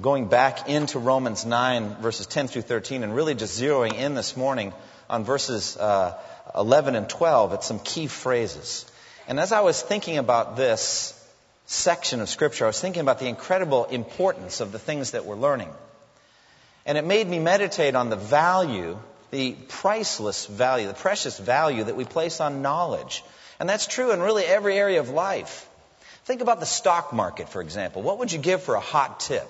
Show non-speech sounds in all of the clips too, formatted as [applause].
going back into Romans 9, verses 10 through 13, and really just zeroing in this morning on verses uh, 11 and 12 at some key phrases. And as I was thinking about this section of Scripture, I was thinking about the incredible importance of the things that we're learning. And it made me meditate on the value, the priceless value, the precious value that we place on knowledge. And that's true in really every area of life. Think about the stock market, for example. What would you give for a hot tip?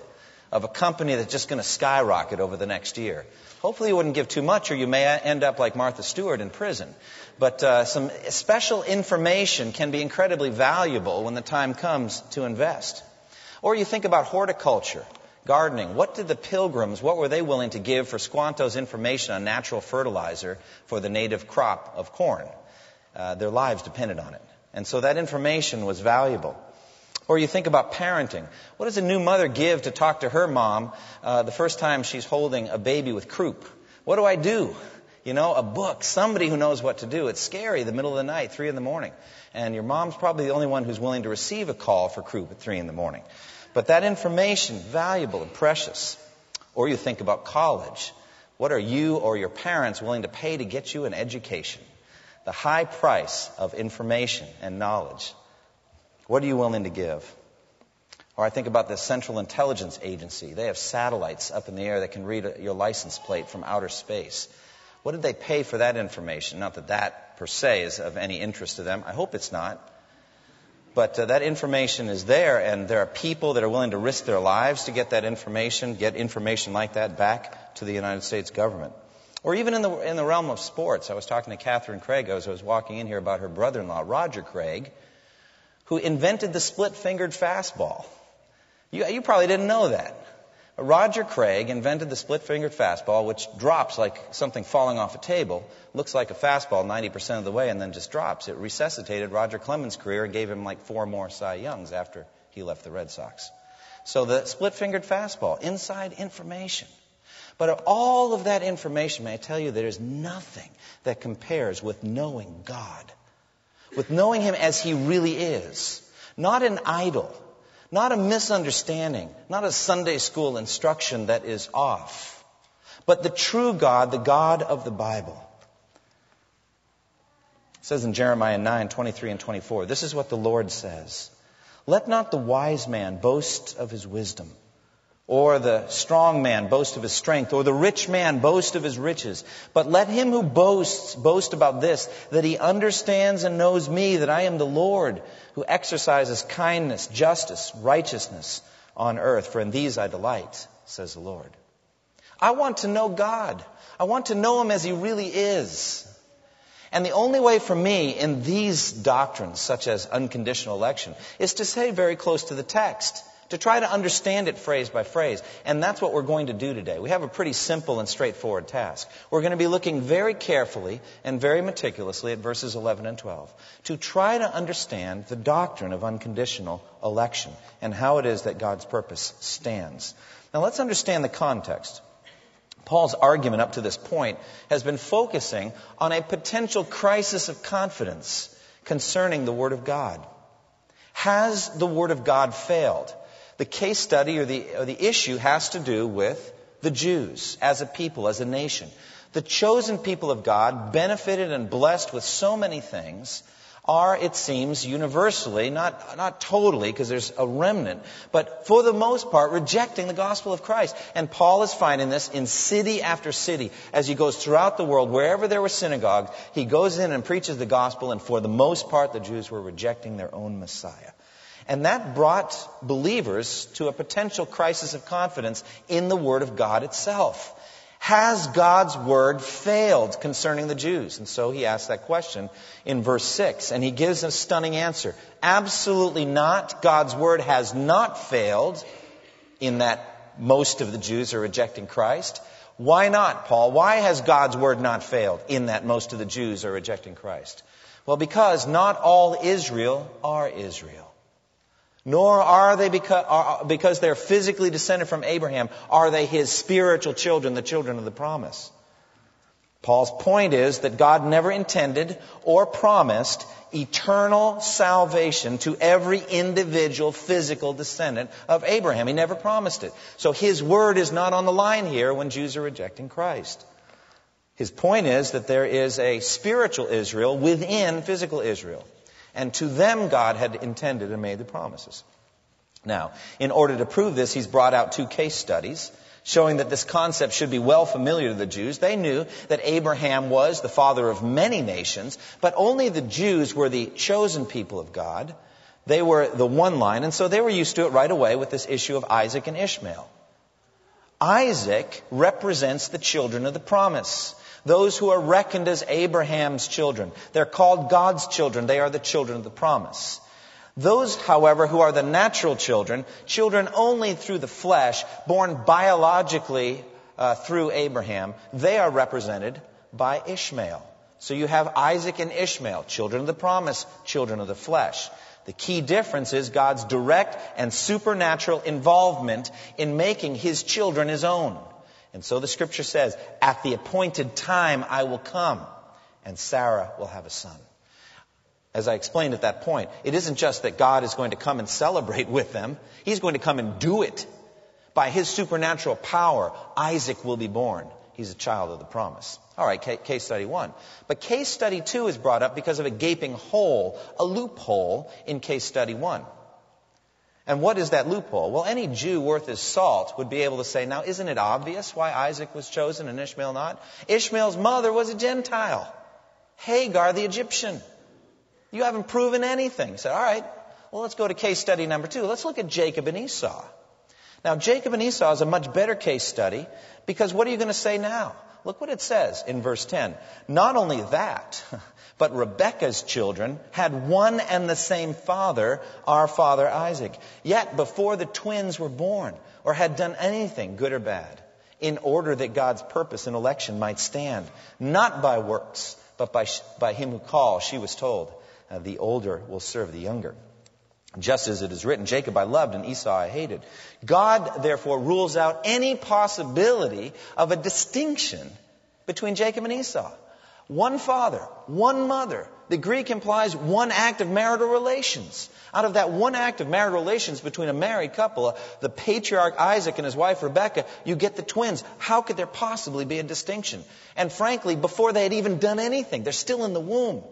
Of a company that's just going to skyrocket over the next year. Hopefully, you wouldn't give too much, or you may end up like Martha Stewart in prison. But uh, some special information can be incredibly valuable when the time comes to invest. Or you think about horticulture, gardening. What did the pilgrims, what were they willing to give for Squanto's information on natural fertilizer for the native crop of corn? Uh, their lives depended on it. And so that information was valuable. Or you think about parenting. What does a new mother give to talk to her mom uh, the first time she's holding a baby with croup? What do I do? You know, a book, somebody who knows what to do. It's scary, the middle of the night, 3 in the morning. And your mom's probably the only one who's willing to receive a call for croup at 3 in the morning. But that information, valuable and precious. Or you think about college. What are you or your parents willing to pay to get you an education? The high price of information and knowledge. What are you willing to give? Or I think about the Central Intelligence Agency. They have satellites up in the air that can read your license plate from outer space. What did they pay for that information? Not that that per se is of any interest to them. I hope it's not. But uh, that information is there, and there are people that are willing to risk their lives to get that information, get information like that back to the United States government. Or even in the, in the realm of sports. I was talking to Catherine Craig as I was walking in here about her brother in law, Roger Craig who invented the split fingered fastball. You, you probably didn't know that. Roger Craig invented the split fingered fastball, which drops like something falling off a table, looks like a fastball 90% of the way, and then just drops. It resuscitated Roger Clemens' career and gave him like four more Cy Youngs after he left the Red Sox. So the split fingered fastball, inside information. But of all of that information, may I tell you, there is nothing that compares with knowing God with knowing Him as He really is. Not an idol, not a misunderstanding, not a Sunday school instruction that is off, but the true God, the God of the Bible. It says in Jeremiah 9, 23 and 24, this is what the Lord says. Let not the wise man boast of his wisdom or the strong man boast of his strength, or the rich man boast of his riches. But let him who boasts boast about this, that he understands and knows me, that I am the Lord, who exercises kindness, justice, righteousness on earth, for in these I delight, says the Lord. I want to know God. I want to know him as he really is. And the only way for me in these doctrines, such as unconditional election, is to stay very close to the text to try to understand it phrase by phrase. And that's what we're going to do today. We have a pretty simple and straightforward task. We're going to be looking very carefully and very meticulously at verses 11 and 12 to try to understand the doctrine of unconditional election and how it is that God's purpose stands. Now let's understand the context. Paul's argument up to this point has been focusing on a potential crisis of confidence concerning the Word of God. Has the Word of God failed? The case study or the, or the issue has to do with the Jews as a people, as a nation. The chosen people of God, benefited and blessed with so many things, are, it seems, universally, not, not totally, because there's a remnant, but for the most part, rejecting the gospel of Christ. And Paul is finding this in city after city. As he goes throughout the world, wherever there were synagogues, he goes in and preaches the gospel, and for the most part, the Jews were rejecting their own Messiah. And that brought believers to a potential crisis of confidence in the Word of God itself. Has God's Word failed concerning the Jews? And so he asks that question in verse 6, and he gives a stunning answer. Absolutely not. God's Word has not failed in that most of the Jews are rejecting Christ. Why not, Paul? Why has God's word not failed in that most of the Jews are rejecting Christ? Well, because not all Israel are Israel. Nor are they because, they're physically descended from Abraham, are they his spiritual children, the children of the promise. Paul's point is that God never intended or promised eternal salvation to every individual physical descendant of Abraham. He never promised it. So his word is not on the line here when Jews are rejecting Christ. His point is that there is a spiritual Israel within physical Israel. And to them God had intended and made the promises. Now, in order to prove this, he's brought out two case studies showing that this concept should be well familiar to the Jews. They knew that Abraham was the father of many nations, but only the Jews were the chosen people of God. They were the one line, and so they were used to it right away with this issue of Isaac and Ishmael. Isaac represents the children of the promise. Those who are reckoned as Abraham's children. They're called God's children. They are the children of the promise. Those, however, who are the natural children, children only through the flesh, born biologically uh, through Abraham, they are represented by Ishmael. So you have Isaac and Ishmael, children of the promise, children of the flesh. The key difference is God's direct and supernatural involvement in making his children his own. And so the scripture says, At the appointed time I will come, and Sarah will have a son. As I explained at that point, it isn't just that God is going to come and celebrate with them, He's going to come and do it. By His supernatural power, Isaac will be born. He's a child of the promise. All right, case study one. But case study two is brought up because of a gaping hole, a loophole in case study one. And what is that loophole? Well, any Jew worth his salt would be able to say, now, isn't it obvious why Isaac was chosen and Ishmael not? Ishmael's mother was a Gentile. Hagar, the Egyptian. You haven't proven anything. Said, all right, well, let's go to case study number two. Let's look at Jacob and Esau. Now, Jacob and Esau is a much better case study because what are you going to say now? Look what it says in verse 10. Not only that, [laughs] but Rebekah's children had one and the same father, our father Isaac. Yet before the twins were born or had done anything, good or bad, in order that God's purpose in election might stand, not by works, but by, by him who calls, she was told, uh, the older will serve the younger. Just as it is written, Jacob I loved and Esau I hated. God therefore rules out any possibility of a distinction between Jacob and Esau. One father, one mother. The Greek implies one act of marital relations. Out of that one act of marital relations between a married couple, uh, the patriarch Isaac and his wife Rebekah, you get the twins. How could there possibly be a distinction? And frankly, before they had even done anything, they're still in the womb.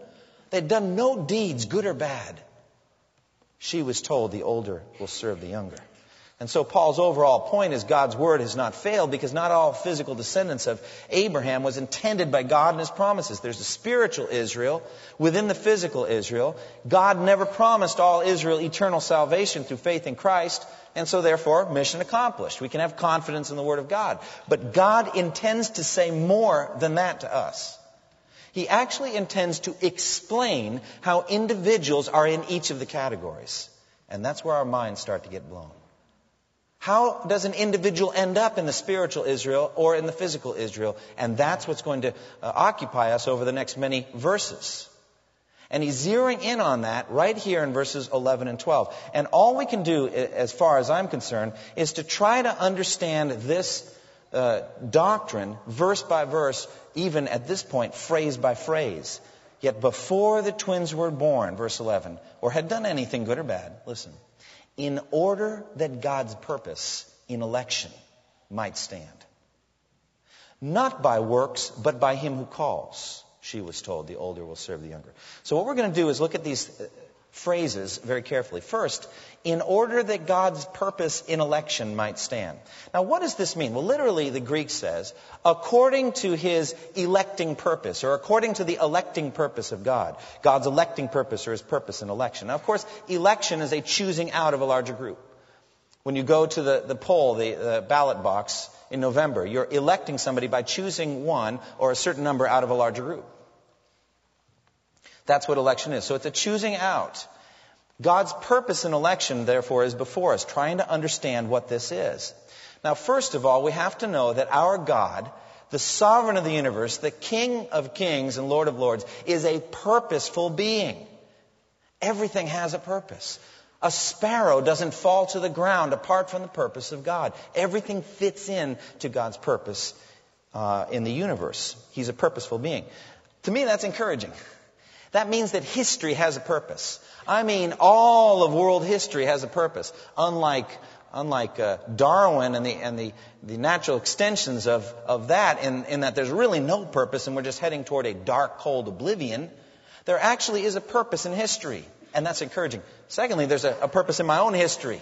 They'd done no deeds, good or bad. She was told the older will serve the younger. And so Paul's overall point is God's word has not failed because not all physical descendants of Abraham was intended by God and his promises. There's a spiritual Israel within the physical Israel. God never promised all Israel eternal salvation through faith in Christ, and so therefore mission accomplished. We can have confidence in the word of God. But God intends to say more than that to us. He actually intends to explain how individuals are in each of the categories. And that's where our minds start to get blown. How does an individual end up in the spiritual Israel or in the physical Israel? And that's what's going to uh, occupy us over the next many verses. And he's zeroing in on that right here in verses 11 and 12. And all we can do, as far as I'm concerned, is to try to understand this uh, doctrine verse by verse, even at this point, phrase by phrase. Yet before the twins were born, verse 11, or had done anything good or bad, listen, in order that God's purpose in election might stand. Not by works, but by him who calls, she was told. The older will serve the younger. So what we're going to do is look at these phrases very carefully. First, in order that God's purpose in election might stand. Now, what does this mean? Well, literally, the Greek says, according to his electing purpose, or according to the electing purpose of God. God's electing purpose or his purpose in election. Now, of course, election is a choosing out of a larger group. When you go to the, the poll, the, the ballot box in November, you're electing somebody by choosing one or a certain number out of a larger group. That's what election is. So it's a choosing out. God's purpose in election, therefore, is before us, trying to understand what this is. Now, first of all, we have to know that our God, the sovereign of the universe, the King of kings and Lord of lords, is a purposeful being. Everything has a purpose. A sparrow doesn't fall to the ground apart from the purpose of God. Everything fits in to God's purpose uh, in the universe. He's a purposeful being. To me, that's encouraging. That means that history has a purpose. I mean, all of world history has a purpose. Unlike, unlike uh, Darwin and, the, and the, the natural extensions of, of that, in, in that there's really no purpose and we're just heading toward a dark, cold oblivion, there actually is a purpose in history. And that's encouraging. Secondly, there's a, a purpose in my own history.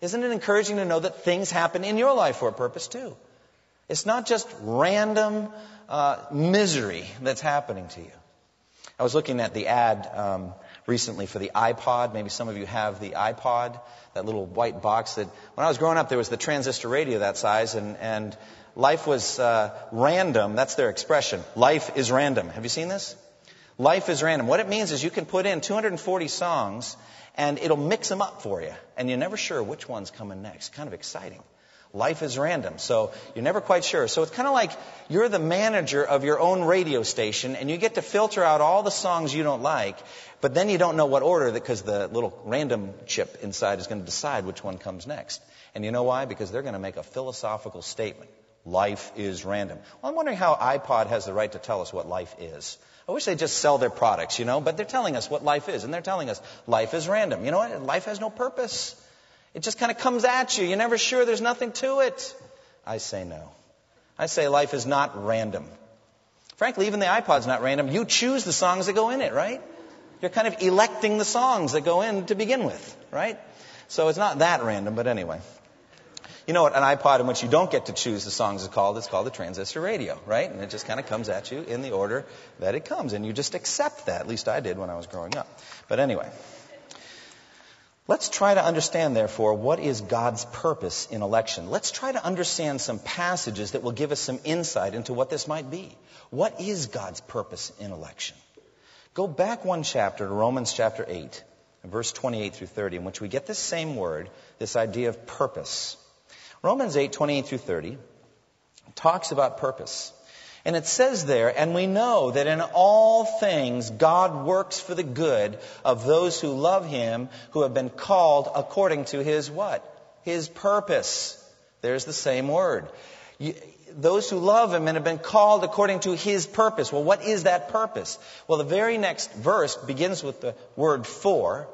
Isn't it encouraging to know that things happen in your life for a purpose too? It's not just random uh, misery that's happening to you. I was looking at the ad um, recently for the iPod. Maybe some of you have the iPod, that little white box that when I was growing up there was the transistor radio that size and, and life was uh, random. That's their expression. Life is random. Have you seen this? Life is random. What it means is you can put in 240 songs and it'll mix them up for you. And you're never sure which one's coming next. Kind of exciting. Life is random, so you're never quite sure. So it's kind of like you're the manager of your own radio station and you get to filter out all the songs you don't like, but then you don't know what order because the little random chip inside is going to decide which one comes next. And you know why? Because they're going to make a philosophical statement. Life is random. Well, I'm wondering how iPod has the right to tell us what life is. I wish they'd just sell their products, you know, but they're telling us what life is, and they're telling us life is random. You know what? Life has no purpose. It just kind of comes at you. You're never sure. There's nothing to it. I say no. I say life is not random. Frankly, even the iPod's not random. You choose the songs that go in it, right? You're kind of electing the songs that go in to begin with, right? So it's not that random, but anyway. You know what an iPod in which you don't get to choose the songs is called? It's called a transistor radio, right? And it just kind of comes at you in the order that it comes. And you just accept that. At least I did when I was growing up. But anyway. Let's try to understand, therefore, what is God's purpose in election. Let's try to understand some passages that will give us some insight into what this might be. What is God's purpose in election? Go back one chapter to Romans chapter 8, verse 28 through 30, in which we get this same word, this idea of purpose. Romans 8, 28 through 30 talks about purpose. And it says there, and we know that in all things God works for the good of those who love Him, who have been called according to His what? His purpose. There's the same word. You, those who love Him and have been called according to His purpose. Well, what is that purpose? Well, the very next verse begins with the word for.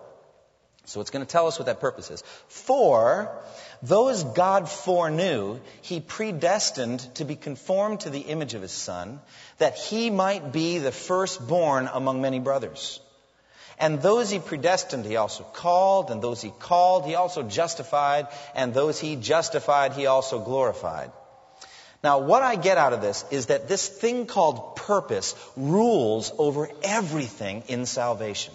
So it's going to tell us what that purpose is. For those God foreknew, he predestined to be conformed to the image of his son, that he might be the firstborn among many brothers. And those he predestined, he also called, and those he called, he also justified, and those he justified, he also glorified. Now, what I get out of this is that this thing called purpose rules over everything in salvation.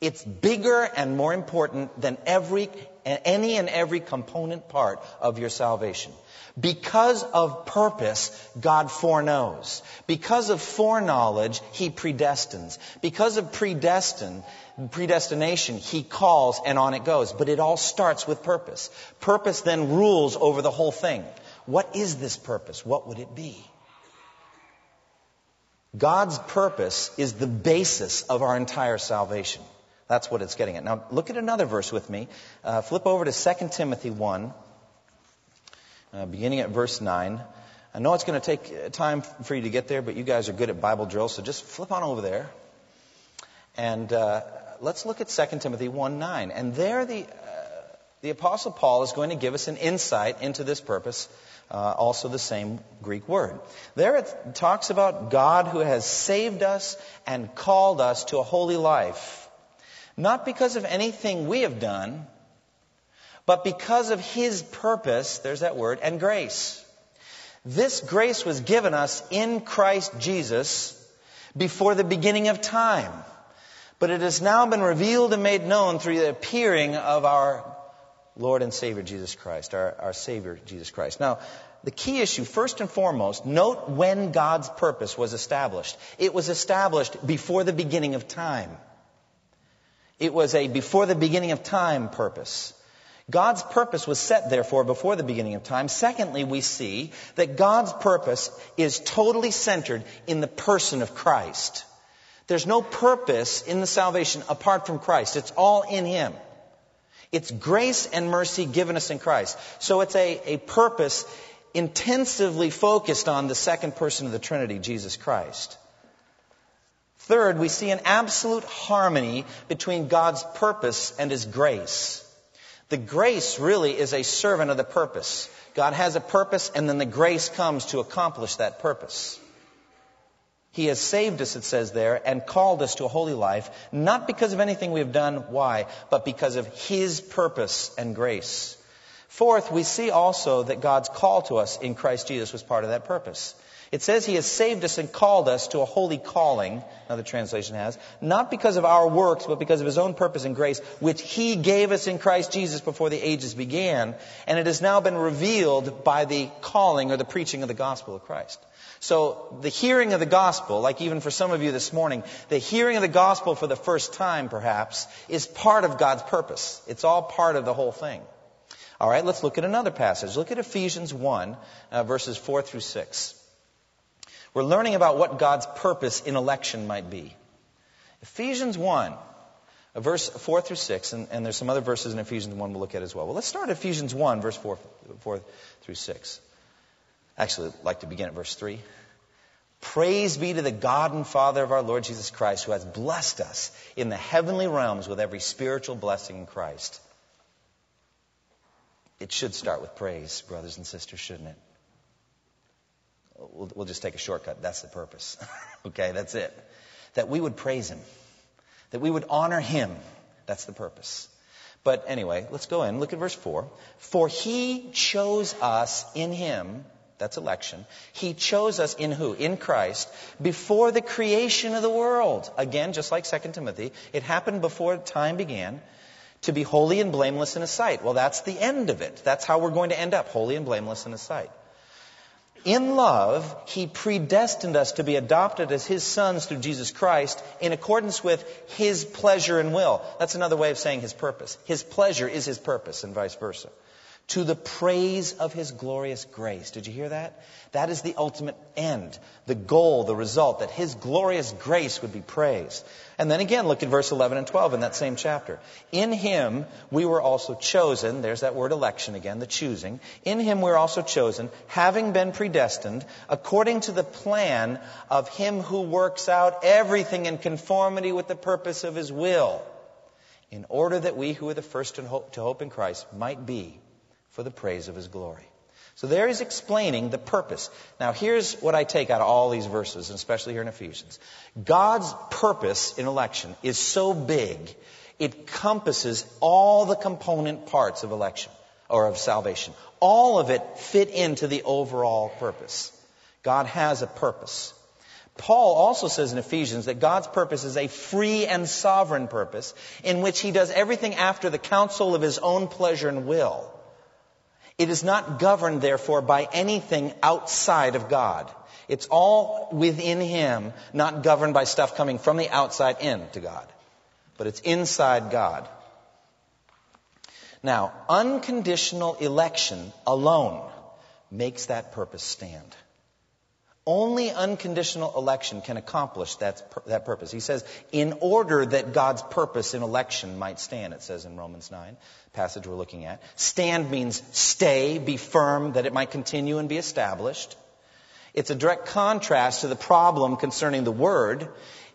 It's bigger and more important than every, any and every component part of your salvation. Because of purpose, God foreknows. Because of foreknowledge, He predestines. Because of predestin, predestination, He calls and on it goes. But it all starts with purpose. Purpose then rules over the whole thing. What is this purpose? What would it be? God's purpose is the basis of our entire salvation. That's what it's getting at. Now, look at another verse with me. Uh, flip over to 2 Timothy 1, uh, beginning at verse 9. I know it's going to take time for you to get there, but you guys are good at Bible drills, so just flip on over there. And uh, let's look at 2 Timothy 1 9. And there, the, uh, the Apostle Paul is going to give us an insight into this purpose, uh, also the same Greek word. There it talks about God who has saved us and called us to a holy life not because of anything we have done, but because of His purpose, there's that word, and grace. This grace was given us in Christ Jesus before the beginning of time. But it has now been revealed and made known through the appearing of our Lord and Savior Jesus Christ, our, our Savior Jesus Christ. Now, the key issue, first and foremost, note when God's purpose was established. It was established before the beginning of time. It was a before the beginning of time purpose. God's purpose was set, therefore, before the beginning of time. Secondly, we see that God's purpose is totally centered in the person of Christ. There's no purpose in the salvation apart from Christ. It's all in Him. It's grace and mercy given us in Christ. So it's a, a purpose intensively focused on the second person of the Trinity, Jesus Christ. Third, we see an absolute harmony between God's purpose and His grace. The grace really is a servant of the purpose. God has a purpose, and then the grace comes to accomplish that purpose. He has saved us, it says there, and called us to a holy life, not because of anything we have done. Why? But because of His purpose and grace. Fourth, we see also that God's call to us in Christ Jesus was part of that purpose. It says he has saved us and called us to a holy calling, another translation has, not because of our works, but because of his own purpose and grace, which he gave us in Christ Jesus before the ages began, and it has now been revealed by the calling or the preaching of the gospel of Christ. So the hearing of the gospel, like even for some of you this morning, the hearing of the gospel for the first time perhaps, is part of God's purpose. It's all part of the whole thing. All right, let's look at another passage. Look at Ephesians 1, uh, verses 4 through 6. We're learning about what God's purpose in election might be. Ephesians 1, uh, verse 4 through 6, and, and, there's some other verses in Ephesians 1 we'll look at as well. Well, let's start at Ephesians 1, verse 4, 4 through 6. Actually, I'd like to begin at verse 3. Praise be to the God and Father of our Lord Jesus Christ, who has blessed us in the heavenly realms with every spiritual blessing in Christ. It should start with praise, brothers and sisters, shouldn't it? We'll, we'll just take a shortcut. That's the purpose. [laughs] okay, that's it. That we would praise Him. That we would honor Him. That's the purpose. But anyway, let's go in. Look at verse 4. For He chose us in Him. That's election. He chose us in who? In Christ. Before the creation of the world. Again, just like 2 Timothy, it happened before time began to be holy and blameless in His sight. Well, that's the end of it. That's how we're going to end up, holy and blameless in His sight. In love, He predestined us to be adopted as His sons through Jesus Christ in accordance with His pleasure and will. That's another way of saying His purpose. His pleasure is His purpose and vice versa to the praise of his glorious grace. Did you hear that? That is the ultimate end, the goal, the result, that his glorious grace would be praised. And then again, look at verse 11 and 12 in that same chapter. In him we were also chosen, there's that word election again, the choosing. In him we were also chosen, having been predestined, according to the plan of him who works out everything in conformity with the purpose of his will, in order that we who are the first to hope, to hope in Christ might be for the praise of his glory. So there he's explaining the purpose. Now here's what I take out of all these verses, and especially here in Ephesians. God's purpose in election is so big, it compasses all the component parts of election, or of salvation. All of it fit into the overall purpose. God has a purpose. Paul also says in Ephesians that God's purpose is a free and sovereign purpose in which he does everything after the counsel of his own pleasure and will. It is not governed, therefore, by anything outside of God. It's all within Him, not governed by stuff coming from the outside in to God. But it's inside God. Now, unconditional election alone makes that purpose stand. Only unconditional election can accomplish that, that purpose. He says, in order that God's purpose in election might stand, it says in Romans 9, passage we're looking at. Stand means stay, be firm, that it might continue and be established. It's a direct contrast to the problem concerning the Word,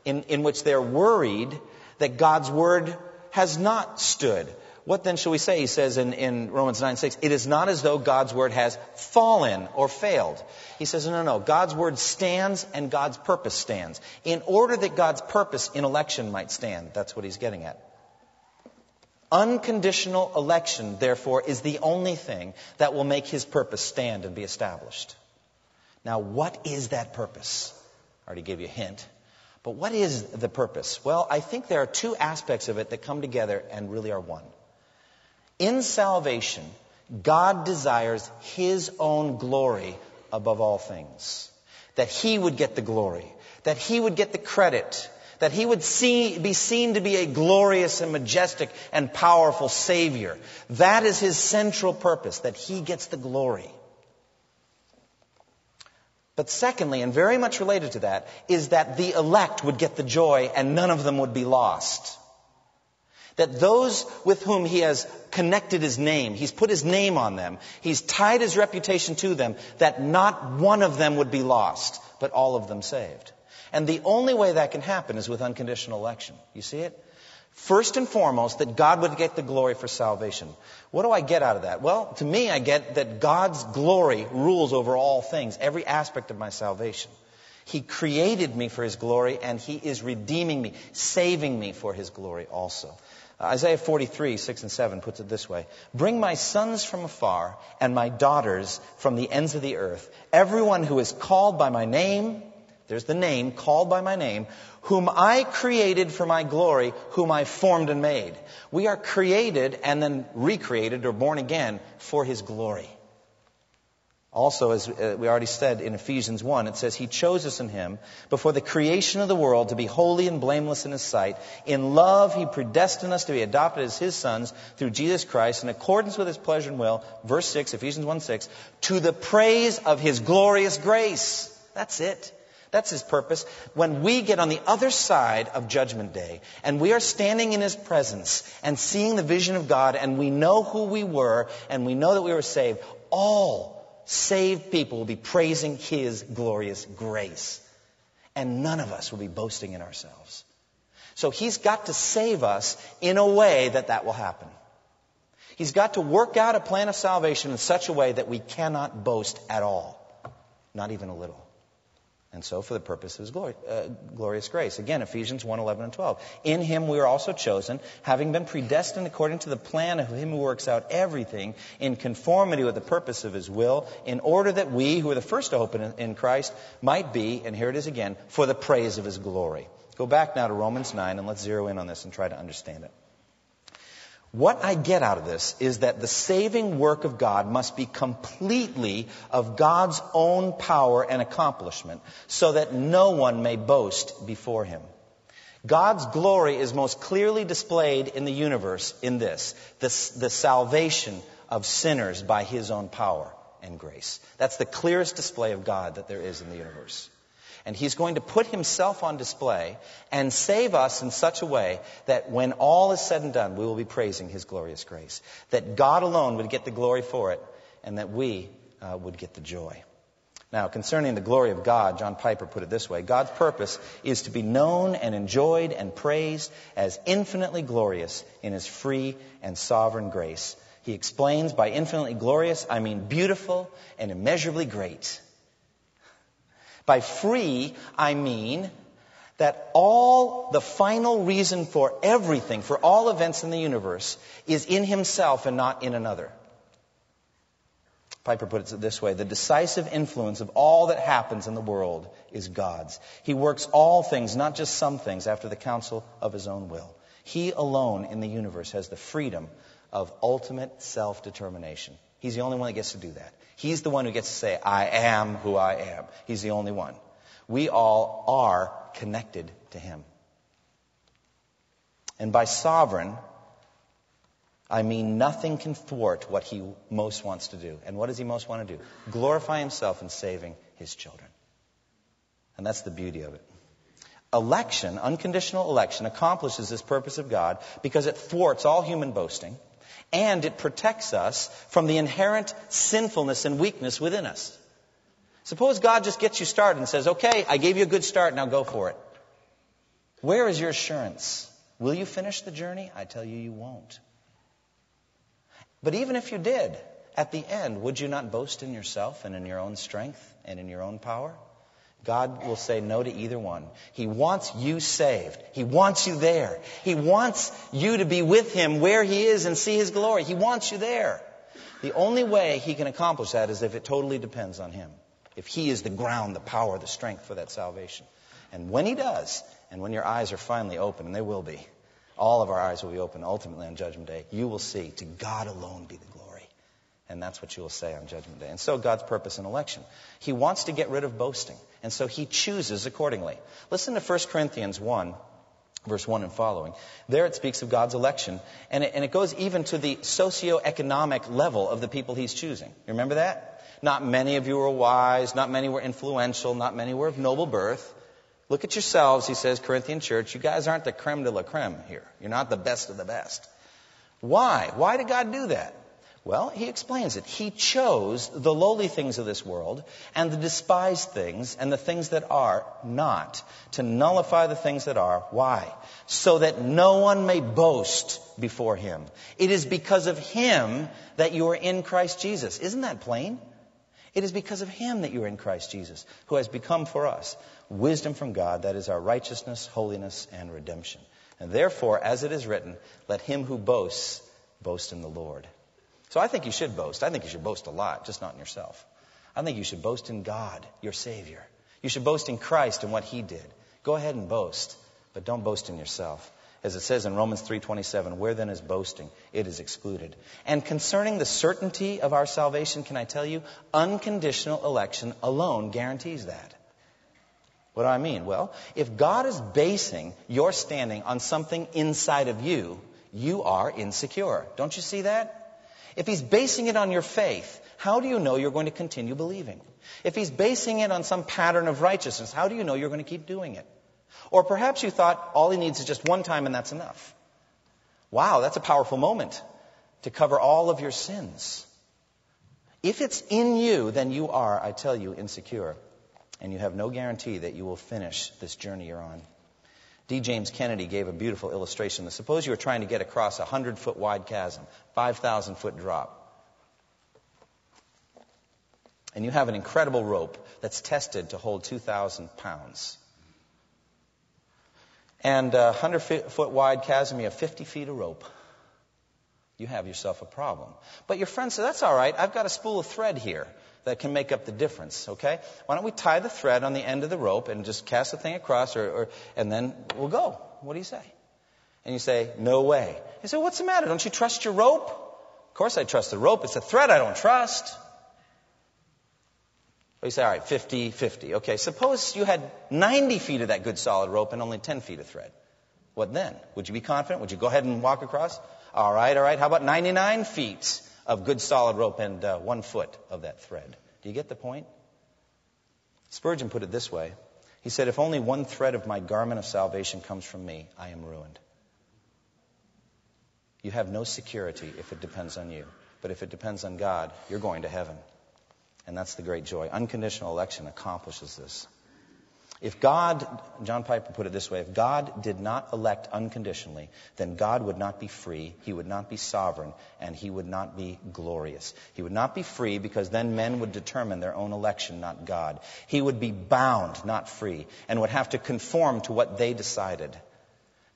in, in which they're worried that God's Word has not stood. What then shall we say? He says in, in Romans 9 6, it is not as though God's word has fallen or failed. He says, no, no, no. God's word stands and God's purpose stands. In order that God's purpose in election might stand. That's what he's getting at. Unconditional election, therefore, is the only thing that will make his purpose stand and be established. Now, what is that purpose? I already gave you a hint. But what is the purpose? Well, I think there are two aspects of it that come together and really are one. In salvation, God desires His own glory above all things. That He would get the glory. That He would get the credit. that he would see, be seen to be a glorious and majestic and powerful Savior. That is his central purpose, that he gets the glory. But secondly, and very much related to that, is that the elect would get the joy and none of them would be lost. That those with whom he has connected his name, he's put his name on them, he's tied his reputation to them, that not one of them would be lost, but all of them saved. And the only way that can happen is with unconditional election. You see it? First and foremost, that God would get the glory for salvation. What do I get out of that? Well, to me, I get that God's glory rules over all things, every aspect of my salvation. He created me for His glory, and He is redeeming me, saving me for His glory also. Uh, Isaiah 43, 6 and 7 puts it this way Bring my sons from afar and my daughters from the ends of the earth, everyone who is called by my name there's the name, called by my name, whom I created for my glory, whom I formed and made. We are created and then recreated or born again for his glory. Also, as uh, we already said in Ephesians 1, it says, He chose us in Him before the creation of the world to be holy and blameless in His sight. In love, He predestined us to be adopted as His sons through Jesus Christ in accordance with His pleasure and will. Verse 6, Ephesians 1 6, to the praise of His glorious grace. That's it. That's his purpose. When we get on the other side of Judgment Day and we are standing in his presence and seeing the vision of God and we know who we were and we know that we were saved, all saved people will be praising his glorious grace. And none of us will be boasting in ourselves. So he's got to save us in a way that that will happen. He's got to work out a plan of salvation in such a way that we cannot boast at all. Not even a little. And so for the purpose of his glory, uh, glorious grace. Again, Ephesians 1, 11 and 12. In him we are also chosen, having been predestined according to the plan of him who works out everything in conformity with the purpose of his will, in order that we, who are the first to hope in, in Christ, might be, and here it is again, for the praise of his glory. Go back now to Romans 9 and let's zero in on this and try to understand it. What I get out of this is that the saving work of God must be completely of God's own power and accomplishment so that no one may boast before him. God's glory is most clearly displayed in the universe in this the, the salvation of sinners by his own power and grace. That's the clearest display of God that there is in the universe. And he's going to put himself on display and save us in such a way that when all is said and done, we will be praising his glorious grace. That God alone would get the glory for it, and that we uh, would get the joy. Now, concerning the glory of God, John Piper put it this way God's purpose is to be known and enjoyed and praised as infinitely glorious in his free and sovereign grace. He explains by infinitely glorious, I mean beautiful and immeasurably great. By free, I mean that all the final reason for everything, for all events in the universe, is in himself and not in another. Piper puts it this way the decisive influence of all that happens in the world is God's. He works all things, not just some things, after the counsel of his own will. He alone in the universe has the freedom of ultimate self determination. He's the only one that gets to do that. He's the one who gets to say, I am who I am. He's the only one. We all are connected to Him. And by sovereign, I mean nothing can thwart what He most wants to do. And what does He most want to do? Glorify Himself in saving His children. And that's the beauty of it. Election, unconditional election, accomplishes this purpose of God because it thwarts all human boasting and it protects us from the inherent sinfulness and weakness within us. Suppose God just gets you started and says, okay, I gave you a good start, now go for it. Where is your assurance? Will you finish the journey? I tell you, you won't. But even if you did, at the end, would you not boast in yourself and in your own strength and in your own power? God will say no to either one. He wants you saved. He wants you there. He wants you to be with Him where He is and see His glory. He wants you there. The only way He can accomplish that is if it totally depends on Him. If He is the ground, the power, the strength for that salvation. And when He does, and when your eyes are finally open, and they will be, all of our eyes will be open ultimately on Judgment Day, you will see to God alone be the glory. And that's what you will say on Judgment Day. And so God's purpose in election. He wants to get rid of boasting. And so he chooses accordingly. Listen to 1 Corinthians 1, verse 1 and following. There it speaks of God's election. And it, and it goes even to the socioeconomic level of the people he's choosing. You remember that? Not many of you were wise. Not many were influential. Not many were of noble birth. Look at yourselves, he says, Corinthian church. You guys aren't the creme de la creme here. You're not the best of the best. Why? Why did God do that? Well, he explains it. He chose the lowly things of this world and the despised things and the things that are not to nullify the things that are. Why? So that no one may boast before him. It is because of him that you are in Christ Jesus. Isn't that plain? It is because of him that you are in Christ Jesus, who has become for us wisdom from God, that is our righteousness, holiness, and redemption. And therefore, as it is written, let him who boasts boast in the Lord. So I think you should boast. I think you should boast a lot, just not in yourself. I think you should boast in God, your Savior. You should boast in Christ and what He did. Go ahead and boast, but don't boast in yourself. As it says in Romans 3:27, where then is boasting? It is excluded. And concerning the certainty of our salvation, can I tell you, unconditional election alone guarantees that. What do I mean? Well, if God is basing your standing on something inside of you, you are insecure. Don't you see that? If he's basing it on your faith, how do you know you're going to continue believing? If he's basing it on some pattern of righteousness, how do you know you're going to keep doing it? Or perhaps you thought all he needs is just one time and that's enough. Wow, that's a powerful moment to cover all of your sins. If it's in you, then you are, I tell you, insecure. And you have no guarantee that you will finish this journey you're on. D. James Kennedy gave a beautiful illustration. Suppose you were trying to get across a 100 foot wide chasm, 5,000 foot drop. And you have an incredible rope that's tested to hold 2,000 pounds. And a 100 foot wide chasm, you have 50 feet of rope. You have yourself a problem. But your friend said, That's all right. I've got a spool of thread here that can make up the difference, okay? Why don't we tie the thread on the end of the rope and just cast the thing across, or, or, and then we'll go. What do you say? And you say, no way. You say, what's the matter? Don't you trust your rope? Of course I trust the rope. It's a thread I don't trust. Or you say, all right, 50, 50. Okay, suppose you had 90 feet of that good solid rope and only 10 feet of thread. What then? Would you be confident? Would you go ahead and walk across? All right, all right. How about 99 feet? Of good solid rope and uh, one foot of that thread. Do you get the point? Spurgeon put it this way He said, If only one thread of my garment of salvation comes from me, I am ruined. You have no security if it depends on you. But if it depends on God, you're going to heaven. And that's the great joy. Unconditional election accomplishes this. If God, John Piper put it this way, if God did not elect unconditionally, then God would not be free, he would not be sovereign, and he would not be glorious. He would not be free because then men would determine their own election, not God. He would be bound, not free, and would have to conform to what they decided.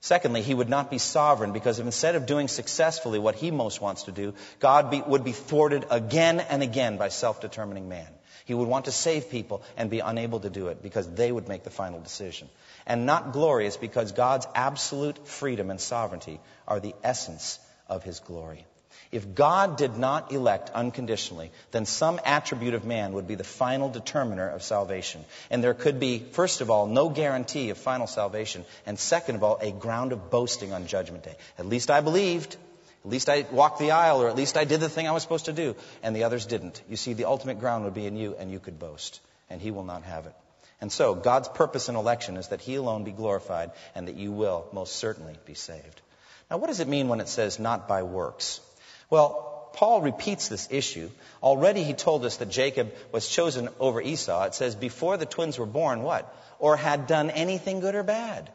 Secondly, he would not be sovereign because if instead of doing successfully what he most wants to do, God be, would be thwarted again and again by self determining man. He would want to save people and be unable to do it because they would make the final decision. And not glorious because God's absolute freedom and sovereignty are the essence of his glory. If God did not elect unconditionally, then some attribute of man would be the final determiner of salvation. And there could be, first of all, no guarantee of final salvation, and second of all, a ground of boasting on Judgment Day. At least I believed. At least I walked the aisle, or at least I did the thing I was supposed to do, and the others didn't. You see, the ultimate ground would be in you, and you could boast, and He will not have it. And so, God's purpose in election is that He alone be glorified, and that you will most certainly be saved. Now, what does it mean when it says not by works? Well, Paul repeats this issue. Already he told us that Jacob was chosen over Esau. It says, before the twins were born, what? Or had done anything good or bad.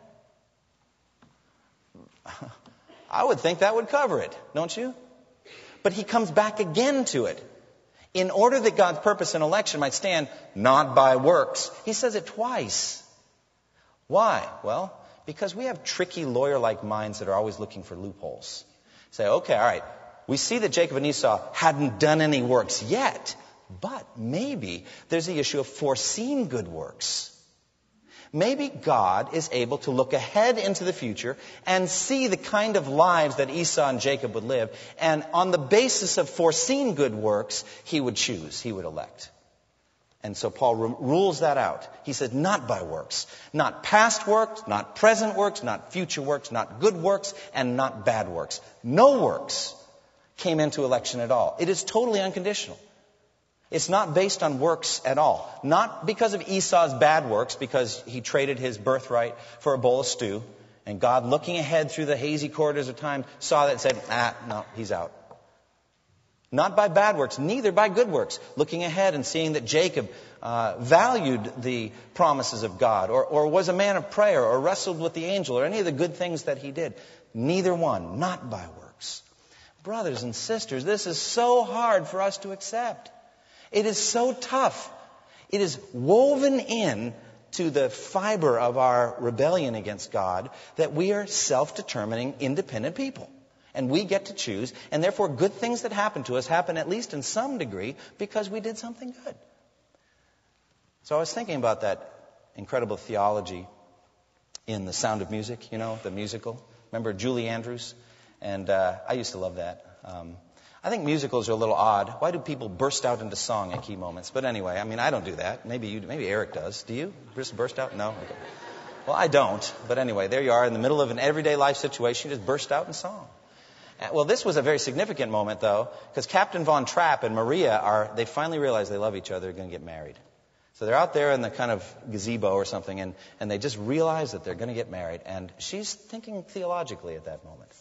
[laughs] I would think that would cover it, don't you? But he comes back again to it. In order that God's purpose in election might stand not by works. He says it twice. Why? Well, because we have tricky lawyer like minds that are always looking for loopholes. Say, okay, all right, we see that Jacob and Esau hadn't done any works yet, but maybe there's the issue of foreseen good works. Maybe God is able to look ahead into the future and see the kind of lives that Esau and Jacob would live, and on the basis of foreseen good works, he would choose, he would elect. And so Paul rules that out. He said, not by works. Not past works, not present works, not future works, not good works, and not bad works. No works came into election at all. It is totally unconditional. It's not based on works at all. Not because of Esau's bad works, because he traded his birthright for a bowl of stew, and God, looking ahead through the hazy corridors of time, saw that and said, ah, no, he's out. Not by bad works, neither by good works. Looking ahead and seeing that Jacob uh, valued the promises of God, or, or was a man of prayer, or wrestled with the angel, or any of the good things that he did. Neither one, not by works. Brothers and sisters, this is so hard for us to accept. It is so tough. It is woven in to the fiber of our rebellion against God that we are self-determining, independent people. And we get to choose, and therefore good things that happen to us happen at least in some degree because we did something good. So I was thinking about that incredible theology in The Sound of Music, you know, the musical. Remember Julie Andrews? And uh, I used to love that. Um, I think musicals are a little odd. Why do people burst out into song at key moments? But anyway, I mean, I don't do that. Maybe you, maybe Eric does. Do you? Just burst out? No. Okay. Well, I don't. But anyway, there you are in the middle of an everyday life situation. You just burst out in song. Uh, well, this was a very significant moment, though, because Captain Von Trapp and Maria are, they finally realize they love each other, they're going to get married. So they're out there in the kind of gazebo or something, and, and they just realize that they're going to get married. And she's thinking theologically at that moment.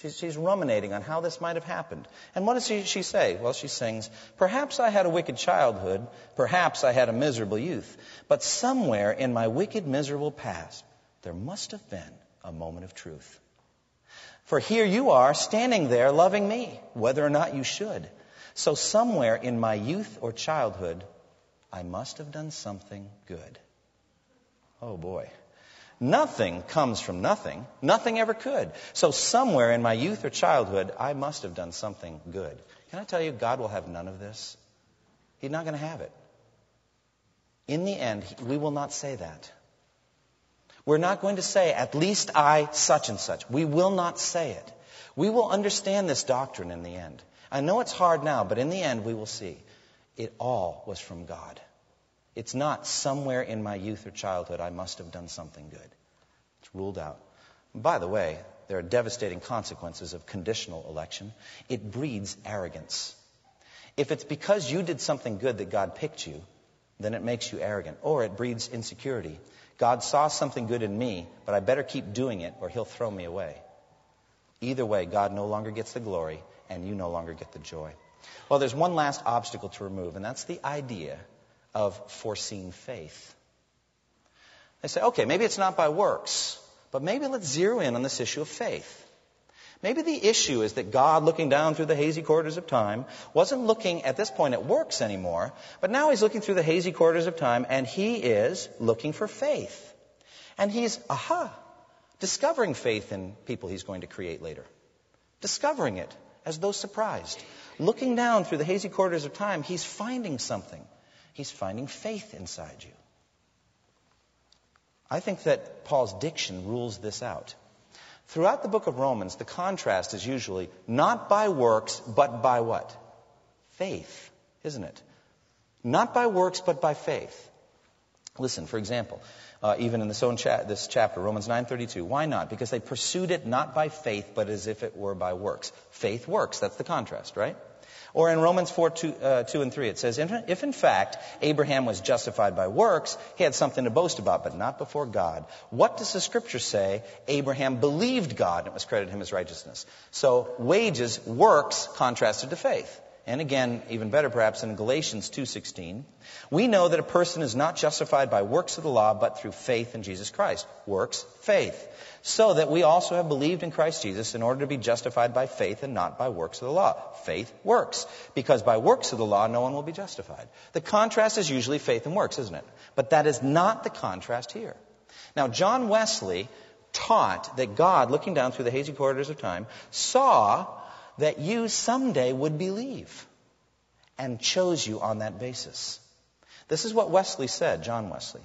She's, she's ruminating on how this might have happened. And what does she, she say? Well, she sings, Perhaps I had a wicked childhood, perhaps I had a miserable youth, but somewhere in my wicked, miserable past, there must have been a moment of truth. For here you are, standing there, loving me, whether or not you should. So somewhere in my youth or childhood, I must have done something good. Oh boy. Nothing comes from nothing. Nothing ever could. So somewhere in my youth or childhood, I must have done something good. Can I tell you, God will have none of this? He's not going to have it. In the end, we will not say that. We're not going to say, at least I such and such. We will not say it. We will understand this doctrine in the end. I know it's hard now, but in the end, we will see. It all was from God. It's not somewhere in my youth or childhood I must have done something good. It's ruled out. by the way, there are devastating consequences of conditional election. It breeds arrogance. If it's because you did something good that God picked you, then it makes you arrogant. Or it breeds insecurity. God saw something good in me, but I better keep doing it or he'll throw me away. Either way, God no longer gets the glory and you no longer get the joy. Well, there's one last obstacle to remove, and that's the idea of foreseen faith. They say, okay, maybe it's not by works, but maybe let's zero in on this issue of faith. Maybe the issue is that God, looking down through the hazy corridors of time, wasn't looking at this point at works anymore, but now he's looking through the hazy corridors of time and he is looking for faith. And he's, aha, discovering faith in people he's going to create later. Discovering it as though surprised. Looking down through the hazy corridors of time, he's finding something. He's finding faith inside you. I think that Paul's diction rules this out. Throughout the book of Romans, the contrast is usually not by works, but by what? Faith, isn't it? Not by works, but by faith. Listen, for example, uh, even in this, own cha- this chapter, Romans 9:32. Why not? Because they pursued it not by faith, but as if it were by works. Faith works. That's the contrast, right? Or in Romans 4, 2, uh, 2 and 3, it says, If in fact Abraham was justified by works, he had something to boast about, but not before God. What does the scripture say? Abraham believed God, and it was credited him as righteousness. So wages, works, contrasted to faith. And again, even better perhaps in Galatians 2:16, we know that a person is not justified by works of the law but through faith in Jesus Christ. Works, faith so that we also have believed in Christ Jesus in order to be justified by faith and not by works of the law. Faith works, because by works of the law no one will be justified. The contrast is usually faith and works, isn't it? But that is not the contrast here. Now, John Wesley taught that God, looking down through the hazy corridors of time, saw that you someday would believe and chose you on that basis. This is what Wesley said, John Wesley.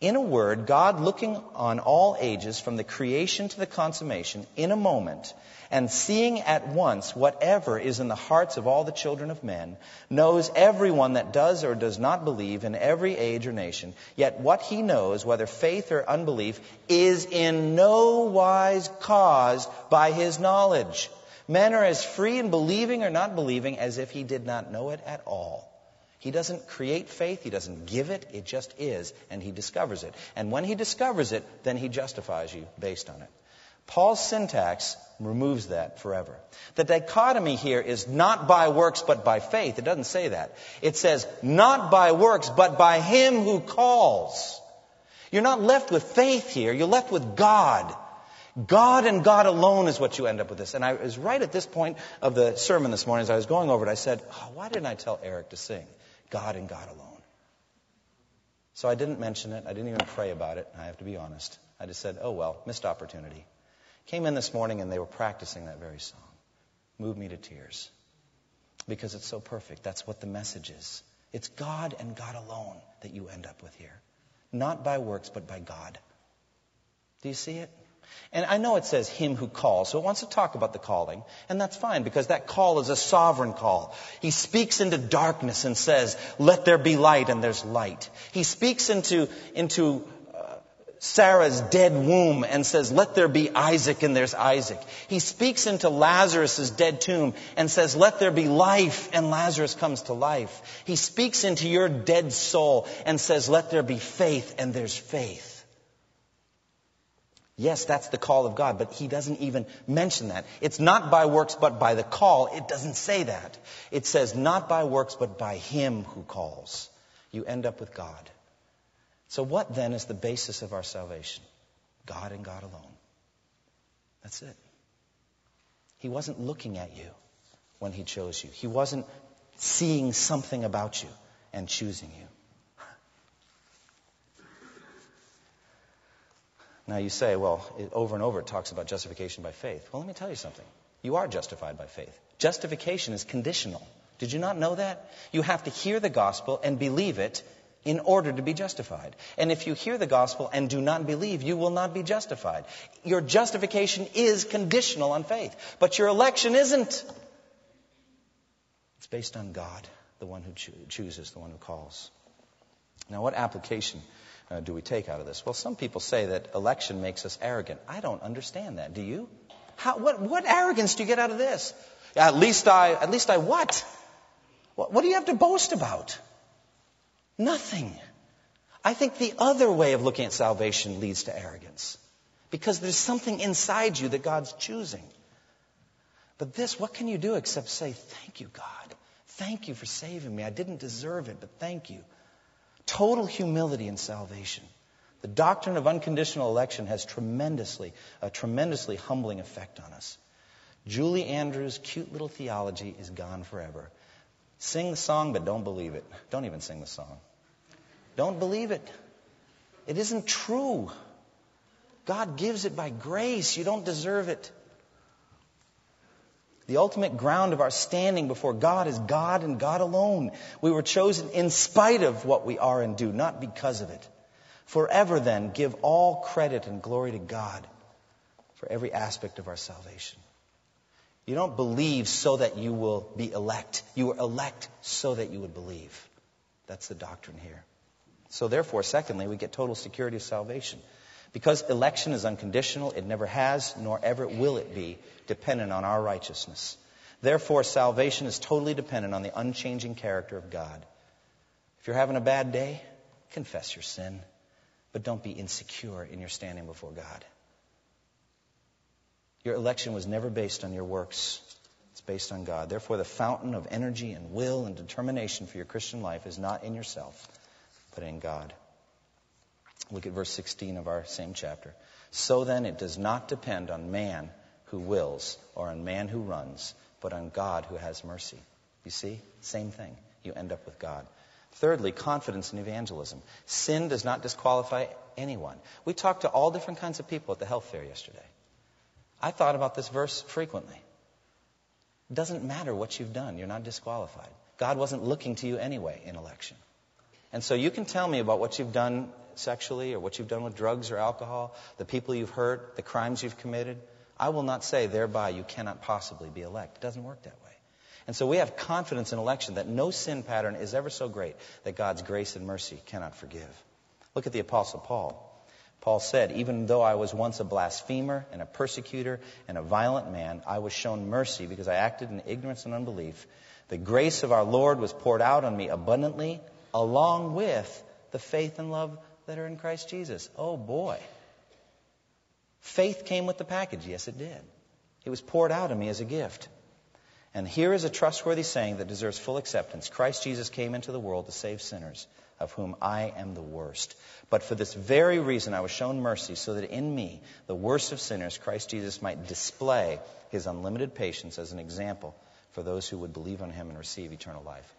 In a word, God looking on all ages from the creation to the consummation in a moment and seeing at once whatever is in the hearts of all the children of men, knows everyone that does or does not believe in every age or nation. Yet what he knows, whether faith or unbelief, is in no wise caused by his knowledge. Men are as free in believing or not believing as if he did not know it at all. He doesn't create faith, he doesn't give it, it just is, and he discovers it. And when he discovers it, then he justifies you based on it. Paul's syntax removes that forever. The dichotomy here is not by works but by faith. It doesn't say that. It says not by works but by him who calls. You're not left with faith here, you're left with God. God and God alone is what you end up with this. And I was right at this point of the sermon this morning as I was going over it, I said, oh, why didn't I tell Eric to sing? God and God alone. So I didn't mention it. I didn't even pray about it. I have to be honest. I just said, oh well, missed opportunity. Came in this morning and they were practicing that very song. Moved me to tears. Because it's so perfect. That's what the message is. It's God and God alone that you end up with here. Not by works, but by God. Do you see it? And I know it says him who calls, so it wants to talk about the calling, and that's fine because that call is a sovereign call. He speaks into darkness and says, let there be light, and there's light. He speaks into, into uh, Sarah's dead womb and says, let there be Isaac, and there's Isaac. He speaks into Lazarus' dead tomb and says, let there be life, and Lazarus comes to life. He speaks into your dead soul and says, let there be faith, and there's faith. Yes, that's the call of God, but he doesn't even mention that. It's not by works, but by the call. It doesn't say that. It says not by works, but by him who calls. You end up with God. So what then is the basis of our salvation? God and God alone. That's it. He wasn't looking at you when he chose you. He wasn't seeing something about you and choosing you. Now you say, well, it, over and over it talks about justification by faith. Well, let me tell you something. You are justified by faith. Justification is conditional. Did you not know that? You have to hear the gospel and believe it in order to be justified. And if you hear the gospel and do not believe, you will not be justified. Your justification is conditional on faith, but your election isn't. It's based on God, the one who cho- chooses, the one who calls. Now, what application uh, do we take out of this? Well, some people say that election makes us arrogant. I don't understand that. Do you? How, what, what arrogance do you get out of this? At least I, at least I what? what? What do you have to boast about? Nothing. I think the other way of looking at salvation leads to arrogance. Because there's something inside you that God's choosing. But this, what can you do except say, Thank you, God. Thank you for saving me. I didn't deserve it, but thank you. Total humility in salvation. The doctrine of unconditional election has tremendously, a tremendously humbling effect on us. Julie Andrews' cute little theology is gone forever. Sing the song, but don't believe it. Don't even sing the song. Don't believe it. It isn't true. God gives it by grace. You don't deserve it. The ultimate ground of our standing before God is God and God alone. We were chosen in spite of what we are and do, not because of it. Forever then, give all credit and glory to God for every aspect of our salvation. You don't believe so that you will be elect. You are elect so that you would believe. That's the doctrine here. So therefore, secondly, we get total security of salvation. Because election is unconditional, it never has, nor ever will it be, dependent on our righteousness. Therefore, salvation is totally dependent on the unchanging character of God. If you're having a bad day, confess your sin, but don't be insecure in your standing before God. Your election was never based on your works. It's based on God. Therefore, the fountain of energy and will and determination for your Christian life is not in yourself, but in God. Look at verse 16 of our same chapter. So then, it does not depend on man who wills or on man who runs, but on God who has mercy. You see? Same thing. You end up with God. Thirdly, confidence in evangelism. Sin does not disqualify anyone. We talked to all different kinds of people at the health fair yesterday. I thought about this verse frequently. It doesn't matter what you've done, you're not disqualified. God wasn't looking to you anyway in election. And so you can tell me about what you've done sexually or what you've done with drugs or alcohol, the people you've hurt, the crimes you've committed. I will not say thereby you cannot possibly be elect. It doesn't work that way. And so we have confidence in election that no sin pattern is ever so great that God's grace and mercy cannot forgive. Look at the Apostle Paul. Paul said, Even though I was once a blasphemer and a persecutor and a violent man, I was shown mercy because I acted in ignorance and unbelief. The grace of our Lord was poured out on me abundantly, along with the faith and love that are in Christ Jesus. Oh boy. Faith came with the package. Yes, it did. It was poured out on me as a gift. And here is a trustworthy saying that deserves full acceptance Christ Jesus came into the world to save sinners, of whom I am the worst. But for this very reason I was shown mercy, so that in me, the worst of sinners, Christ Jesus might display his unlimited patience as an example for those who would believe on him and receive eternal life.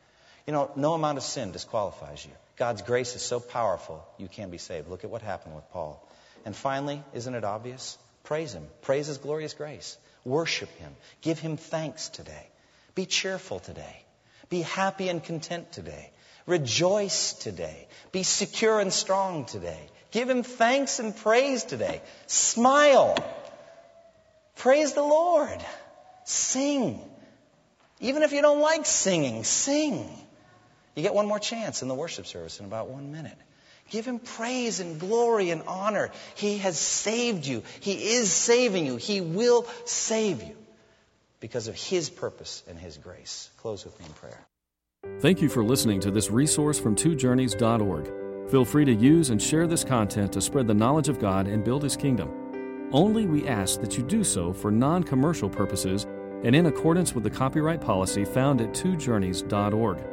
You know, no amount of sin disqualifies you. God's grace is so powerful, you can be saved. Look at what happened with Paul. And finally, isn't it obvious? Praise him. Praise his glorious grace. Worship Him. Give Him thanks today. Be cheerful today. Be happy and content today. Rejoice today. Be secure and strong today. Give Him thanks and praise today. Smile. Praise the Lord. Sing. Even if you don't like singing, sing. You get one more chance in the worship service in about one minute. Give him praise and glory and honor. He has saved you. He is saving you. He will save you because of his purpose and his grace. Close with me in prayer. Thank you for listening to this resource from twojourneys.org. Feel free to use and share this content to spread the knowledge of God and build his kingdom. Only we ask that you do so for non commercial purposes and in accordance with the copyright policy found at twojourneys.org.